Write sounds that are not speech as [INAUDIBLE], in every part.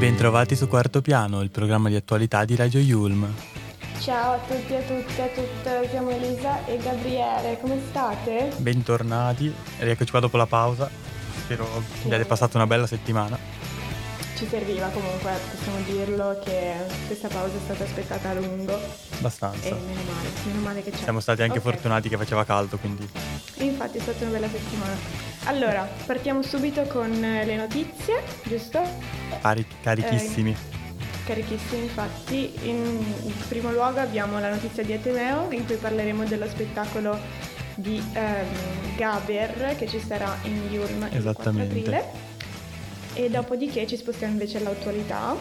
Bentrovati su Quarto Piano, il programma di attualità di Radio Yulm. Ciao a tutti e a tutte, a tutte, siamo Elisa e Gabriele, come state? Bentornati, rieccoci qua dopo la pausa, spero sì. abbiate passato una bella settimana. Ci serviva comunque, possiamo dirlo, che questa pausa è stata aspettata a lungo. Abbastanza. E meno male, meno male che c'è. Siamo stati anche okay. fortunati che faceva caldo, quindi... Infatti è stata una bella settimana. Allora, partiamo subito con le notizie, giusto? Cari- carichissimi. Eh, carichissimi infatti. In primo luogo abbiamo la notizia di Ateneo in cui parleremo dello spettacolo di um, Gaber che ci sarà in Yulm il 4 aprile e dopodiché ci spostiamo invece all'attualità.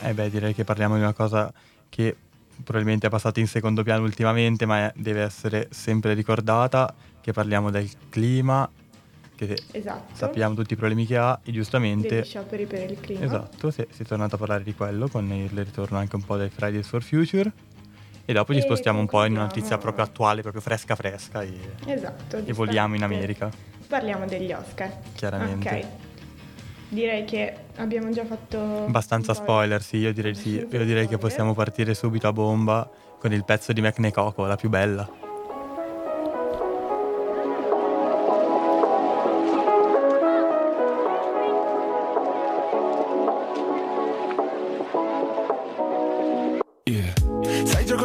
Eh beh, direi che parliamo di una cosa che probabilmente è passata in secondo piano ultimamente, ma deve essere sempre ricordata, che parliamo del clima che esatto. sappiamo tutti i problemi che ha e giustamente... Degli scioperi per il clima. Esatto, si è, si è tornato a parlare di quello con il ritorno anche un po' dei Fridays for Future e dopo ci spostiamo un po' in una notizia proprio attuale, proprio fresca fresca e, esatto, e voliamo in America. Parliamo degli Oscar. Chiaramente. Ok. Direi che abbiamo già fatto... Abbastanza spoiler, sì, io direi sì. Io direi che possiamo partire subito a bomba con il pezzo di McNecoco, la più bella.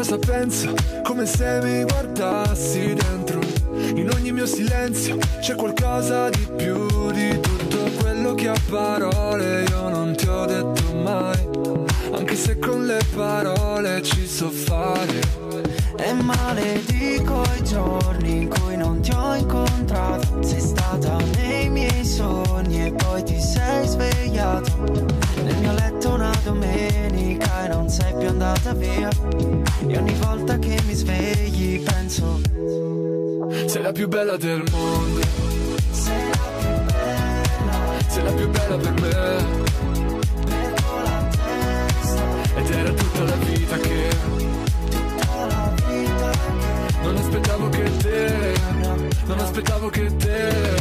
Cosa penso, come se mi guardassi dentro. In ogni mio silenzio c'è qualcosa di più di tutto quello che a parole io non ti ho detto mai. Anche se con le parole ci so fare. E maledico i giorni in cui non ti ho incontrato. Sei stata nei miei sogni e poi ti sei svegliato. Nel mio letto domenica e non sei più andata via. E ogni volta che mi svegli penso Sei la più bella del mondo. Sei la più bella Sei la più bella per me. Perdo la testa Ed era tutta la vita che Tutta la vita che Non aspettavo che te Non aspettavo che te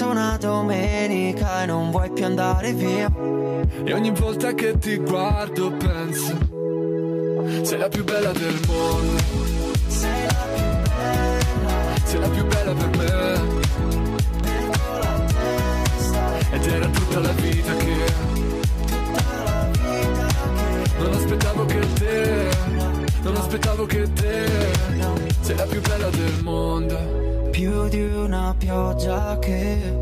Letto una domenica e non vuoi più andare via. E ogni volta che ti guardo penso, sei la più bella del mondo. Sei la più bella. Sei la più bella per me. Perdo la testa. Ed era tutta la vita che... Tutta la vita che... Non aspettavo che te... Non aspettavo che te... Sei la più bella del mondo più di una pioggia che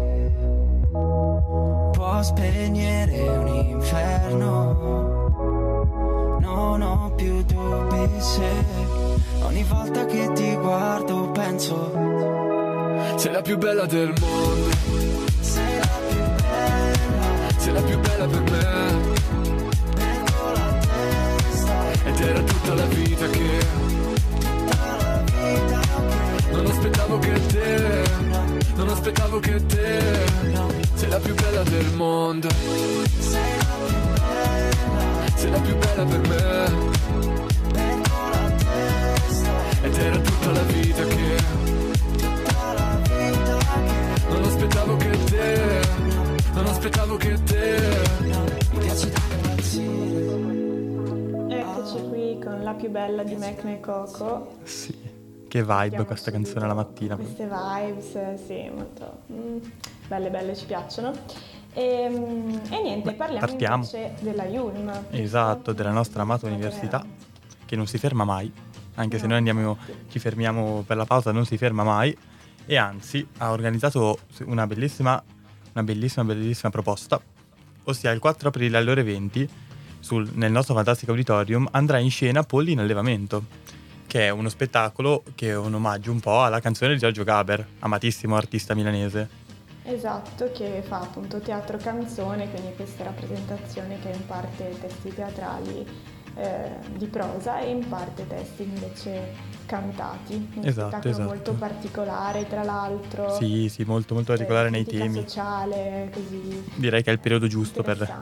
può spegnere un inferno. Non ho più dubbi se ogni volta che ti guardo penso sei la più bella del mondo. Sei la più bella. Sei la più bella per me. Perdo la testa. Ed era tutta la vita che non aspettavo che te, non aspettavo che te. Sei la più bella del mondo. Sei la più bella. Sei la più bella per me. Perdo la testa Ed era tutta la vita che Tutta la vita che Non aspettavo che te Non aspettavo che te. Mi piace da impazzire Eccoci qui con la più bella di Mac e Coco. Sì che vibe questa canzone la mattina. Queste vibes, sì, molto mm, belle, belle, ci piacciono. E, ehm, e niente, Beh, parliamo partiamo. invece della Yulm. Esatto, della nostra amata università, che non si ferma mai, anche no. se noi andiamo, ci fermiamo per la pausa, non si ferma mai, e anzi ha organizzato una bellissima, una bellissima, bellissima proposta, ossia il 4 aprile alle ore 20 sul, nel nostro fantastico auditorium andrà in scena Polli in allevamento che è uno spettacolo che è un omaggio un po' alla canzone di Giorgio Gaber, amatissimo artista milanese. Esatto, che fa appunto teatro canzone, quindi questa rappresentazione che è in parte testi teatrali eh, di prosa e in parte testi invece cantati. Un esatto, spettacolo esatto. molto particolare, tra l'altro. Sì, sì, molto, molto particolare nei temi. sociale, così. Direi che è il periodo giusto per,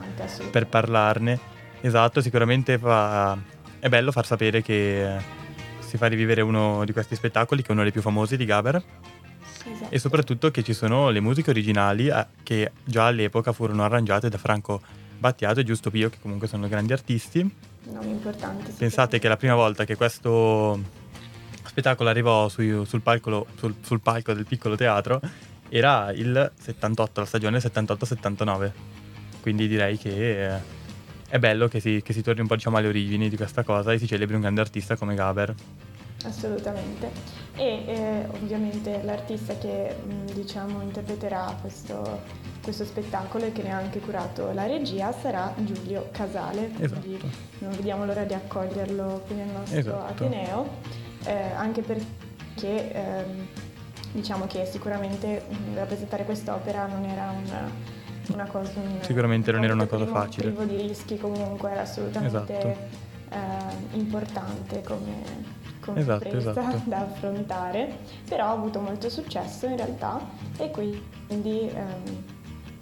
per parlarne. Esatto, sicuramente fa... è bello far sapere che si fa rivivere uno di questi spettacoli, che è uno dei più famosi di Gaber. Esatto. E soprattutto che ci sono le musiche originali eh, che già all'epoca furono arrangiate da Franco Battiato e Giusto Pio, che comunque sono grandi artisti. Nomi importanti. Pensate che la prima volta che questo spettacolo arrivò su, sul, palco, sul, sul, palco, del piccolo teatro era il 78, la stagione 78-79. Quindi direi che eh, è bello che si, che si, torni un po' diciamo, alle origini di questa cosa e si celebri un grande artista come Gaber. Assolutamente. E eh, ovviamente l'artista che diciamo interpreterà questo, questo, spettacolo e che ne ha anche curato la regia sarà Giulio Casale. Esatto. Quindi non vediamo l'ora di accoglierlo qui nel nostro esatto. Ateneo, eh, anche perché ehm, diciamo che sicuramente rappresentare quest'opera non era un, una cosa... Sicuramente non era una cosa privo, facile. Privo di rischi comunque, era assolutamente esatto. eh, importante come come esatto, esatto. [LAUGHS] da affrontare, però ha avuto molto successo in realtà e quindi ehm,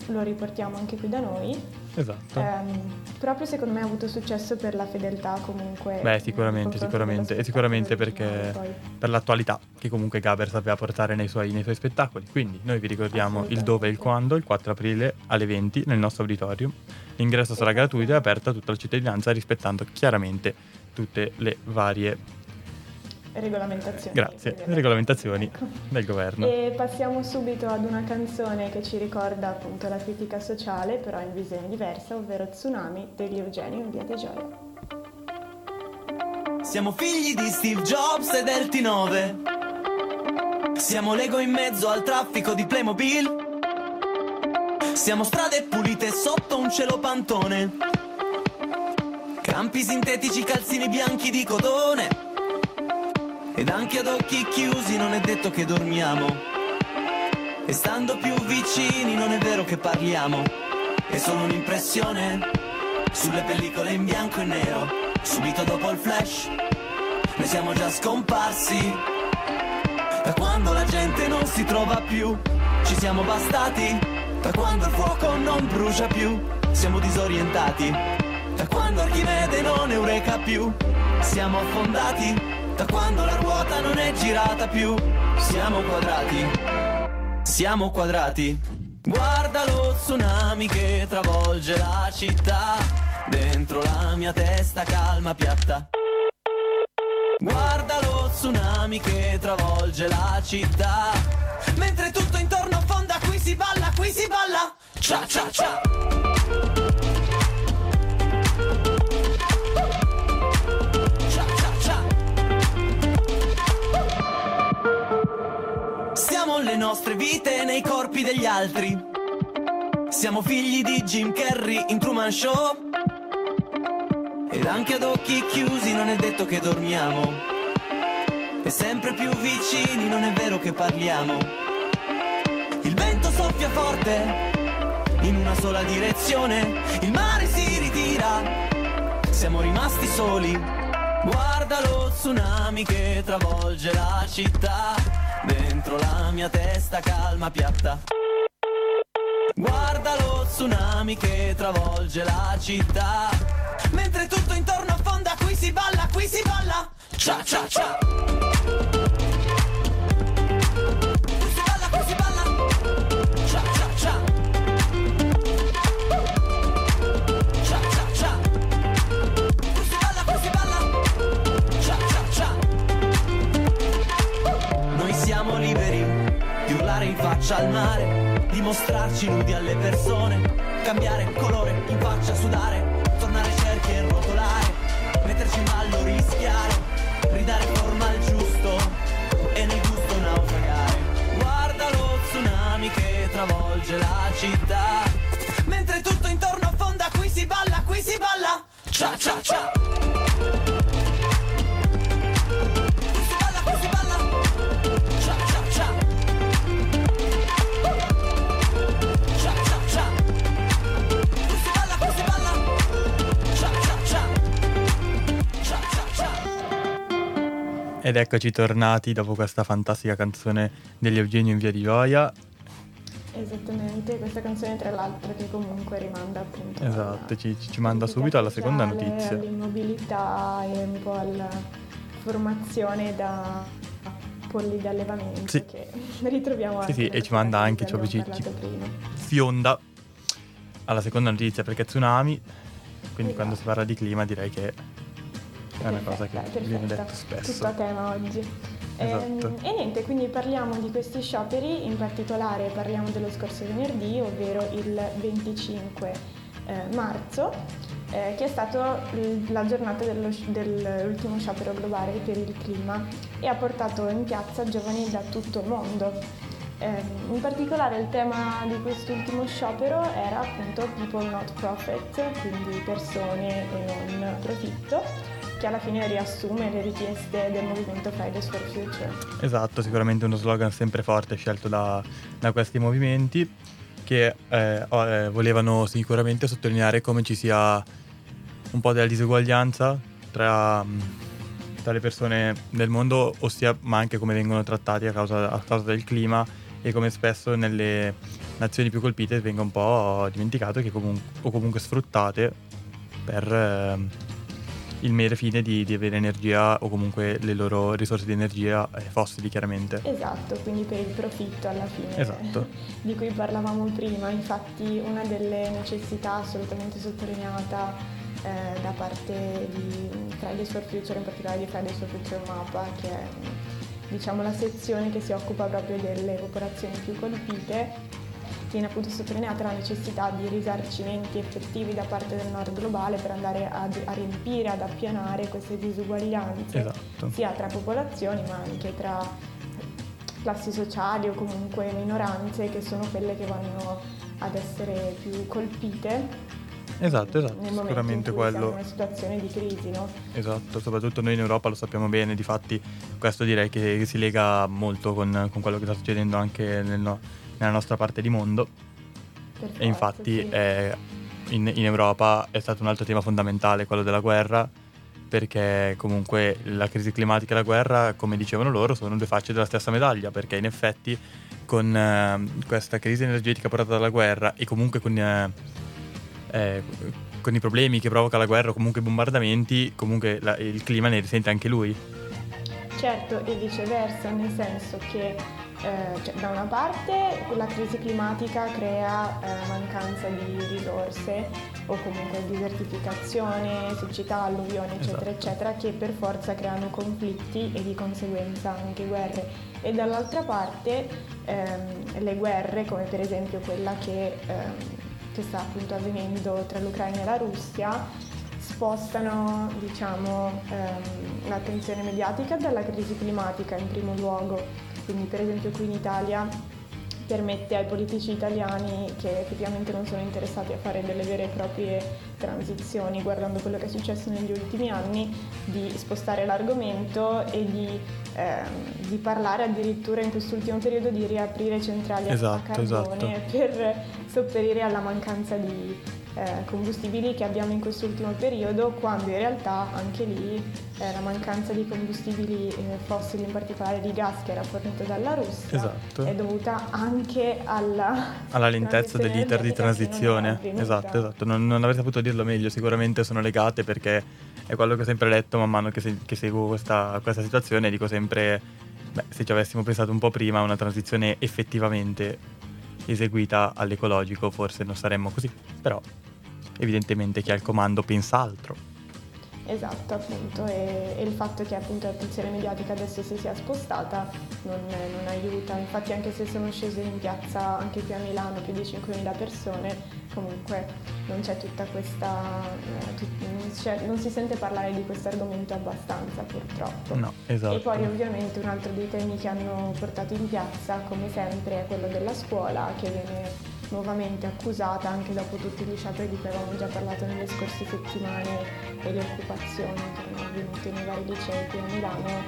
lo riportiamo anche qui da noi. Esatto. Ehm, proprio secondo me ha avuto successo per la fedeltà comunque. Beh, sicuramente, sicuramente, e sicuramente perché per l'attualità che comunque Gaber sapeva portare nei suoi, nei suoi spettacoli. Quindi noi vi ricordiamo il dove e il quando, il 4 aprile alle 20 nel nostro auditorium. L'ingresso sarà gratuito e aperto a tutta la cittadinanza rispettando chiaramente tutte le varie regolamentazioni. Grazie, regolamentazioni ecco. del governo. E passiamo subito ad una canzone che ci ricorda appunto la critica sociale, però in visione diversa, ovvero Tsunami degli Eugenio in via De Gioia. Siamo figli di Steve Jobs e del T9. Siamo Lego in mezzo al traffico di Playmobil. Siamo strade pulite sotto un cielo pantone. Campi sintetici, calzini bianchi di cotone. Ed anche ad occhi chiusi non è detto che dormiamo. E stando più vicini non è vero che parliamo. È solo un'impressione sulle pellicole in bianco e nero. Subito dopo il flash, noi siamo già scomparsi. Da quando la gente non si trova più, ci siamo bastati. Da quando il fuoco non brucia più, siamo disorientati. Da quando Archimede non eureka più, siamo affondati. Da quando la ruota non è girata più, siamo quadrati, siamo quadrati. Guarda lo tsunami che travolge la città, dentro la mia testa calma piatta. Guarda lo tsunami che travolge la città, mentre tutto intorno affonda, qui si balla, qui si balla. Cia cia cia. Nostre vite nei corpi degli altri. Siamo figli di Jim Carrey in Truman Show. Ed anche ad occhi chiusi non è detto che dormiamo. E sempre più vicini non è vero che parliamo. Il vento soffia forte in una sola direzione. Il mare si ritira. Siamo rimasti soli. Guarda lo tsunami che travolge la città. Dentro la mia testa calma piatta. Guarda lo tsunami che travolge la città. Mentre tutto intorno affonda, qui si balla, qui si balla. Cia cia cia. Faccia al mare, di mostrarci nudi alle persone, cambiare colore in faccia, sudare, tornare cerchi e rotolare, metterci in ballo, rischiare, ridare forma al giusto e nel gusto naufragare. Guarda lo tsunami che travolge la città, mentre tutto intorno affonda, qui si balla, qui si balla. Cia cia cia. Ed eccoci tornati dopo questa fantastica canzone degli Eugenio in Via di Gioia. Esattamente, questa canzone tra l'altro che comunque rimanda appunto Esatto, ci, ci manda subito alla seconda notizia. All'immobilità e un po' alla formazione da polli d'allevamento sì. che [LAUGHS] ritroviamo anche. Sì, sì, e ci manda anche, cioè, ci, ci fionda alla seconda notizia perché tsunami, quindi esatto. quando si parla di clima direi che è una cosa che perfetta, viene detto spesso. Tutto a tema oggi. Esatto. E, ehm, e, niente, quindi parliamo di questi scioperi, in particolare parliamo dello scorso venerdì, ovvero il 25 eh, marzo, eh, che è stata la giornata dello, dell'ultimo sciopero globale per il clima e ha portato in piazza giovani da tutto il mondo. Eh, in particolare il tema di quest'ultimo sciopero era appunto People Not Profit, quindi persone e non profitto che alla fine riassume le richieste del movimento Fridays for Future. Esatto, sicuramente uno slogan sempre forte scelto da, da questi movimenti che eh, eh, volevano sicuramente sottolineare come ci sia un po' della diseguaglianza tra, mm, tra le persone del mondo, ossia ma anche come vengono trattati a causa, a causa del clima e come spesso nelle nazioni più colpite venga un po' dimenticato comun- o comunque sfruttate per... Eh, il mere fine di, di, avere energia o comunque le loro risorse di energia eh, fossili chiaramente. Esatto, quindi per il profitto alla fine esatto. di cui parlavamo prima, infatti una delle necessità assolutamente sottolineata eh, da parte di Fridays for Future, in particolare di Fridays for Future Mapa, che è diciamo, la sezione che si occupa proprio delle popolazioni più colpite, viene appunto sottolineata la necessità di risarcimenti effettivi da parte del nord globale per andare a, a riempire, ad appianare queste disuguaglianze, esatto. sia tra popolazioni ma anche tra classi sociali o comunque minoranze che sono quelle che vanno ad essere più colpite Esatto, esatto, sicuramente quello. Siamo in una situazione di crisi, no? Esatto, soprattutto noi in Europa lo sappiamo bene, difatti questo direi che si lega molto con, con quello che sta succedendo anche nel, no, nella nostra parte di mondo. Forza, e infatti sì. è, in, in Europa è stato un altro tema fondamentale, quello della guerra, perché comunque la crisi climatica e la guerra, come dicevano loro, sono due facce della stessa medaglia, perché in effetti con eh, questa crisi energetica portata dalla guerra e comunque con, eh, eh, con i problemi che provoca la guerra o comunque i bombardamenti, comunque la, il clima ne risente anche lui. Certo, e viceversa, nel senso che eh, cioè, da una parte la crisi climatica crea eh, mancanza di risorse o comunque desertificazione, siccità, alluvioni eccetera esatto. eccetera che per forza creano conflitti e di conseguenza anche guerre e dall'altra parte ehm, le guerre come per esempio quella che, ehm, che sta appunto avvenendo tra l'Ucraina e la Russia spostano diciamo, ehm, l'attenzione mediatica dalla crisi climatica in primo luogo quindi per esempio qui in Italia permette ai politici italiani che effettivamente non sono interessati a fare delle vere e proprie transizioni, guardando quello che è successo negli ultimi anni, di spostare l'argomento e di, ehm, di parlare addirittura in quest'ultimo periodo di riaprire centrali esatto, a carbone esatto. per sopperire alla mancanza di eh, combustibili che abbiamo in quest'ultimo periodo, quando in realtà anche lì eh, la mancanza di combustibili eh, fossili, in particolare di gas che era fornito dalla Russia, esatto. è dovuta anche alla, alla lentezza dell'iter di transizione. Esatto, esatto. Non, non avrei saputo dirlo meglio, sicuramente sono legate perché è quello che ho sempre letto man mano che, se, che seguo questa, questa situazione, dico sempre, beh, se ci avessimo pensato un po' prima, una transizione effettivamente eseguita all'ecologico forse non saremmo così, però evidentemente chi ha il comando pensa altro. Esatto, appunto, e, e, il fatto che appunto l'attenzione mediatica adesso si sia spostata non, non, aiuta, infatti anche se sono scese in piazza anche qui a Milano più di 5.000 persone, comunque non c'è tutta questa, tut, non si sente parlare di questo argomento abbastanza purtroppo. No, esatto. E poi ovviamente un altro dei temi che hanno portato in piazza, come sempre, è quello della scuola che viene nuovamente accusata anche dopo tutti gli scioperi di cui avevamo già parlato nelle scorse settimane e le occupazioni che erano avvenute nei vari licei qui a Milano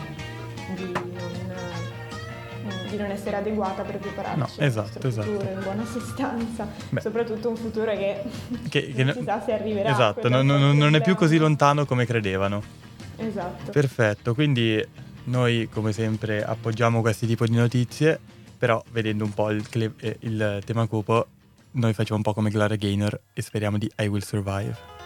di non, di non essere adeguata per prepararci no, esatto, esatto. futuro in buona sostanza, Beh. soprattutto un futuro che, che, che non si sa se arriverà. Esatto, non, non, non è più così lontano come credevano. Esatto. Perfetto, quindi noi come sempre appoggiamo questi tipi di notizie però vedendo un po' il, cle- eh, il tema cupo, noi facciamo un po' come Gloria Gaynor e speriamo di I Will Survive.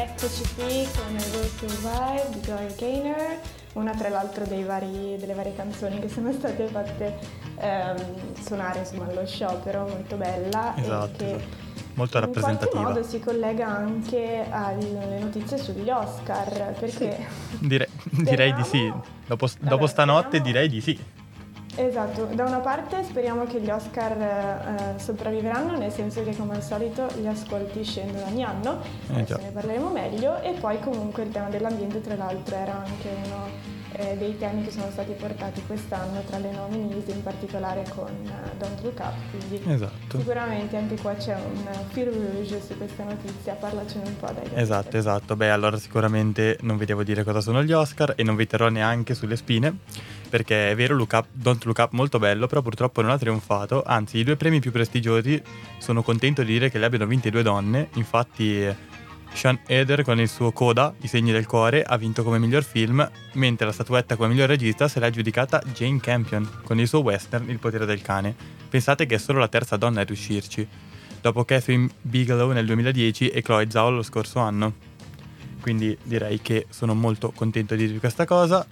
Eccoci qui con Go to Vibe di Joy Gaynor, una tra l'altro vari, delle varie canzoni che sono state fatte ehm, suonare insomma, allo sciopero, molto bella. Esatto, e che esatto. molto rappresentativa. In qualche modo si collega anche alle notizie sugli Oscar, perché... Sì. Dire, direi di sì, dopo, dopo stanotte direi di sì. Esatto, da una parte speriamo che gli Oscar eh, sopravviveranno, nel senso che come al solito gli ascolti scendono ogni anno, eh, ne parleremo meglio e poi comunque il tema dell'ambiente tra l'altro era anche uno eh, dei temi che sono stati portati quest'anno tra le nominees, in particolare con uh, Don't Look Up, quindi esatto. sicuramente anche qua c'è un fil rouge su questa notizia, parlacene un po' dai. Esatto, altri. esatto, beh allora sicuramente non vi devo dire cosa sono gli Oscar e non vi terrò neanche sulle spine perché è vero look up, Don't Look Up molto bello, però purtroppo non ha trionfato, anzi i due premi più prestigiosi sono contento di dire che li abbiano vinti due donne, infatti sean Eder con il suo Coda, I segni del cuore, ha vinto come miglior film, mentre la statuetta come miglior regista se l'ha aggiudicata Jane Campion con il suo western Il potere del cane. Pensate che è solo la terza donna a riuscirci, dopo Catherine Bigelow nel 2010 e Chloe Zhao lo scorso anno. Quindi direi che sono molto contento di questa cosa.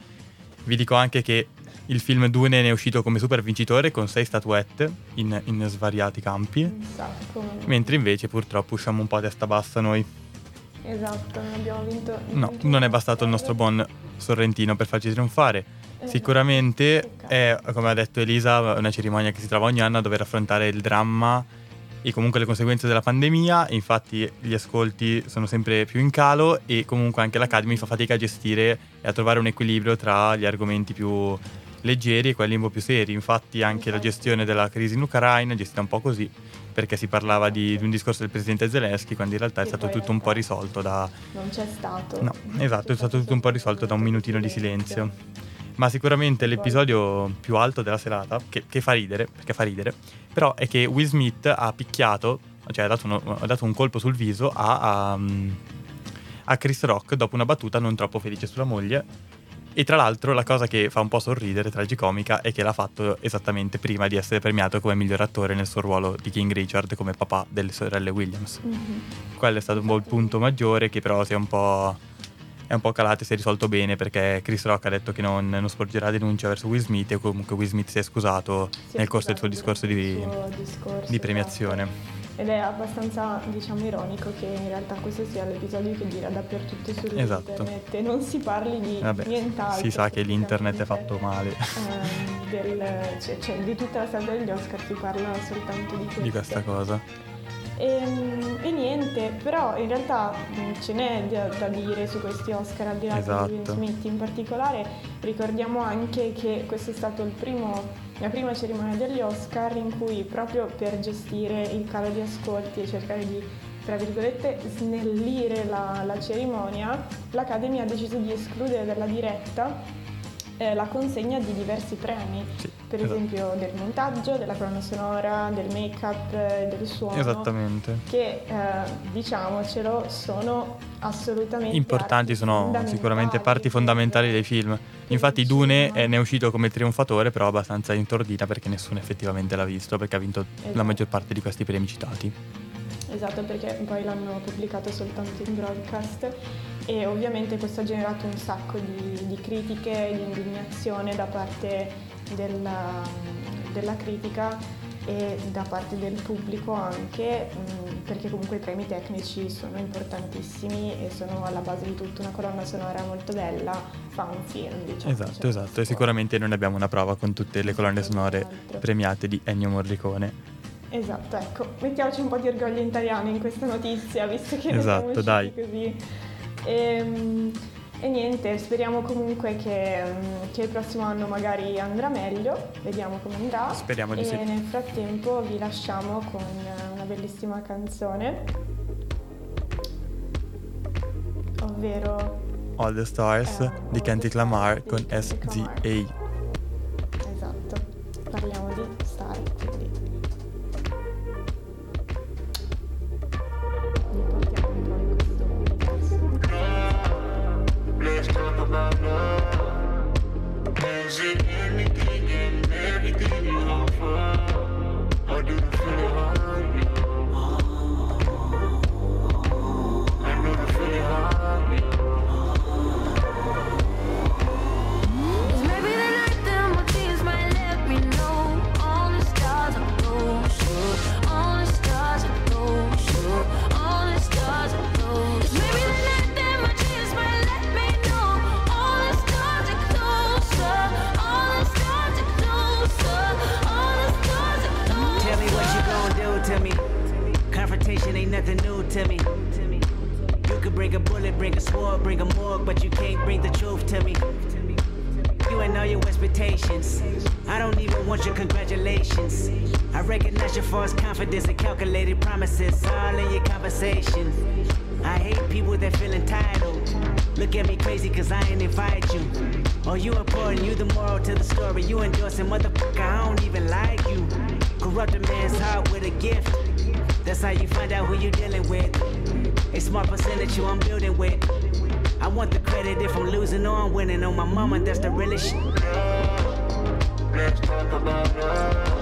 Vi dico anche che il film Dune ne è uscito come super vincitore con sei statuette in, in svariati campi. Mentre invece purtroppo usciamo un po' a testa bassa noi. Esatto, non abbiamo vinto. No, non è bastato il nostro buon Sorrentino per farci trionfare. Esatto. Sicuramente è, come ha detto Elisa, una cerimonia che si trova ogni anno a dover affrontare il dramma e comunque le conseguenze della pandemia. Infatti gli ascolti sono sempre più in calo e comunque anche l'Academy fa fatica a gestire e a trovare un equilibrio tra gli argomenti più leggeri e quelli un po' più seri. Infatti anche la gestione della crisi in Ucraina è gestita un po' così perché si parlava di, di un discorso del presidente Zelensky quando in realtà è stato tutto un po' risolto da... Non c'è stato. No, esatto, è stato tutto un po' risolto da un minutino di silenzio. Ma sicuramente l'episodio più alto della serata, che, che fa ridere, perché fa ridere, però è che Will Smith ha picchiato, cioè ha dato, uno, ha dato un colpo sul viso a, a, a Chris Rock dopo una battuta non troppo felice sulla moglie e tra l'altro la cosa che fa un po' sorridere, tragicomica, è che l'ha fatto esattamente prima di essere premiato come miglior attore nel suo ruolo di King Richard come papà delle sorelle Williams. Mm-hmm. Quello è stato un po' il punto maggiore che però si è un po', è un po' calato e si è risolto bene perché Chris Rock ha detto che non, non sporgerà denuncia verso Will Smith e comunque Will Smith si è scusato si è nel corso del suo discorso di, discorso, di premiazione. Esatto. Ed è abbastanza, diciamo, ironico che in realtà questo sia l'episodio che gira dappertutto su esatto. internet e non si parli di Vabbè, nient'altro. Si sa che l'internet è fatto male. Ehm, del, cioè, cioè, di tutta la storia degli Oscar si parla soltanto di. Di questa cosa. E, ehm, e, niente, però in realtà ce n'è da, da, dire su questi Oscar, al di là esatto. di Will Smith in particolare. Ricordiamo anche che questo è stato il primo la prima cerimonia degli Oscar in cui proprio per gestire il calo di ascolti e cercare di, tra virgolette, snellire la, la cerimonia, l'Academy ha deciso di escludere dalla diretta eh, la consegna di diversi premi, sì, per esatto. esempio del montaggio, della colonna sonora, del make-up, eh, del suono. Esattamente. Che eh, diciamocelo sono assolutamente importanti, sono sicuramente parti fondamentali dei film. Infatti Dune ne è uscito come trionfatore, però abbastanza in tordina perché nessuno effettivamente l'ha visto, perché ha vinto esatto. la maggior parte di questi premi citati. Esatto, perché poi l'hanno pubblicato soltanto in broadcast e ovviamente questo ha generato un sacco di, di critiche, di indignazione da parte della, della critica e da parte del pubblico anche, perché comunque i premi tecnici sono importantissimi e sono alla base di tutto. Una colonna sonora molto bella fa un film, diciamo. Esatto, cioè, esatto. E sicuramente noi abbiamo una prova con tutte le colonne sonore premiate di Ennio Morricone. Esatto, ecco, mettiamoci un po' di orgoglio italiano in questa notizia, visto che esatto, dai. così. E, ehm, e, niente, speriamo comunque che, che, il prossimo anno magari andrà meglio, vediamo come andrà. Speriamo di e sì. E nel frattempo vi lasciamo con una bellissima canzone, ovvero All the Stars eh, di Kendrick Lamar con SZA. Esatto, parliamo di star. Want your congratulations. I recognize your false confidence and calculated promises all in your conversation. I hate people that feel entitled. Look at me crazy cause I ain't invite you. Oh, you important, you the moral to the story. You endorsing, motherfucker, I don't even like you. Corrupt a man's heart with a gift. That's how you find out who you dealing with. A smart percentage you I'm building with. I want the credit if I'm losing or I'm winning. On my mama, that's the realest shit. Let's talk about love.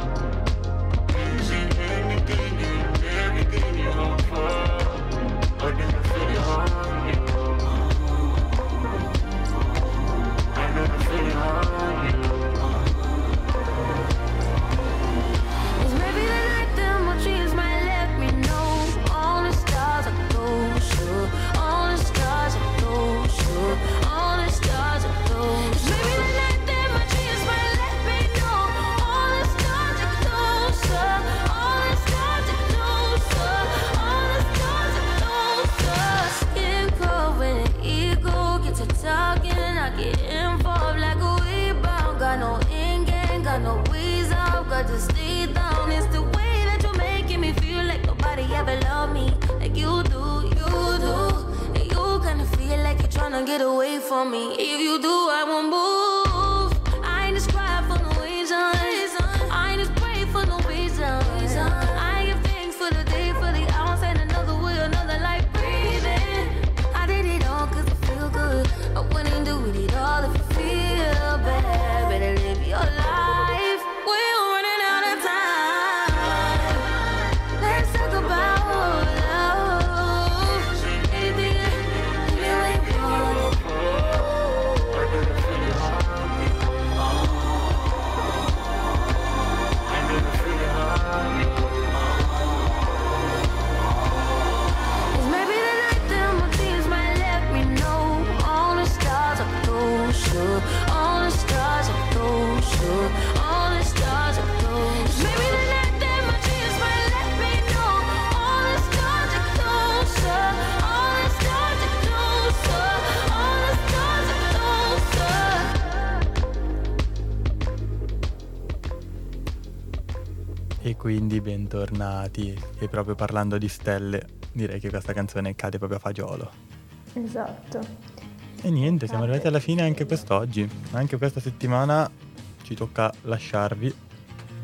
Bentornati. E proprio parlando di stelle, direi che questa canzone cade proprio a fagiolo. Esatto. E niente, siamo arrivati alla fine anche quest'oggi. Anche questa settimana ci tocca lasciarvi.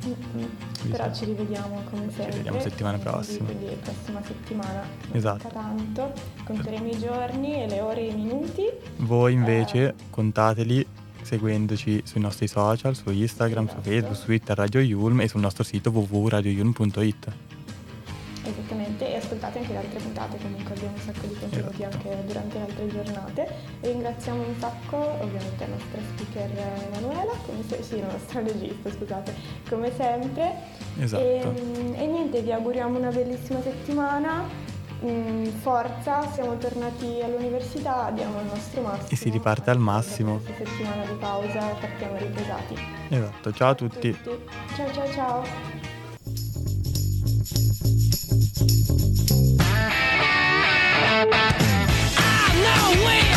Mm-mm. Però ci rivediamo come sempre. rivediamo settimana Quindi- prossima. Quindi prossima settimana. Esatto. tanto. Conteremo i giorni e le ore e i minuti. Voi invece contateli seguendoci sui nostri social, su Instagram, su Esatto. Facebook, su Twitter Radio Yulm e sul nostro sito www.radioyulm.it. Esattamente, e ascoltate anche le altre puntate, comunque abbiamo un sacco di contenuti Esatto. anche durante le altre giornate. Ringraziamo un sacco ovviamente la nostra speaker Emanuela, come se- sì, la nostra regista, scusate, come sempre. Esatto. E, e niente, vi auguriamo una bellissima settimana. Mm, forza, siamo tornati all'università, diamo il nostro massimo. E si riparte al massimo. Questa settimana di pausa partiamo riposati. Esatto, ciao a tutti. Ciao ciao ciao. I know when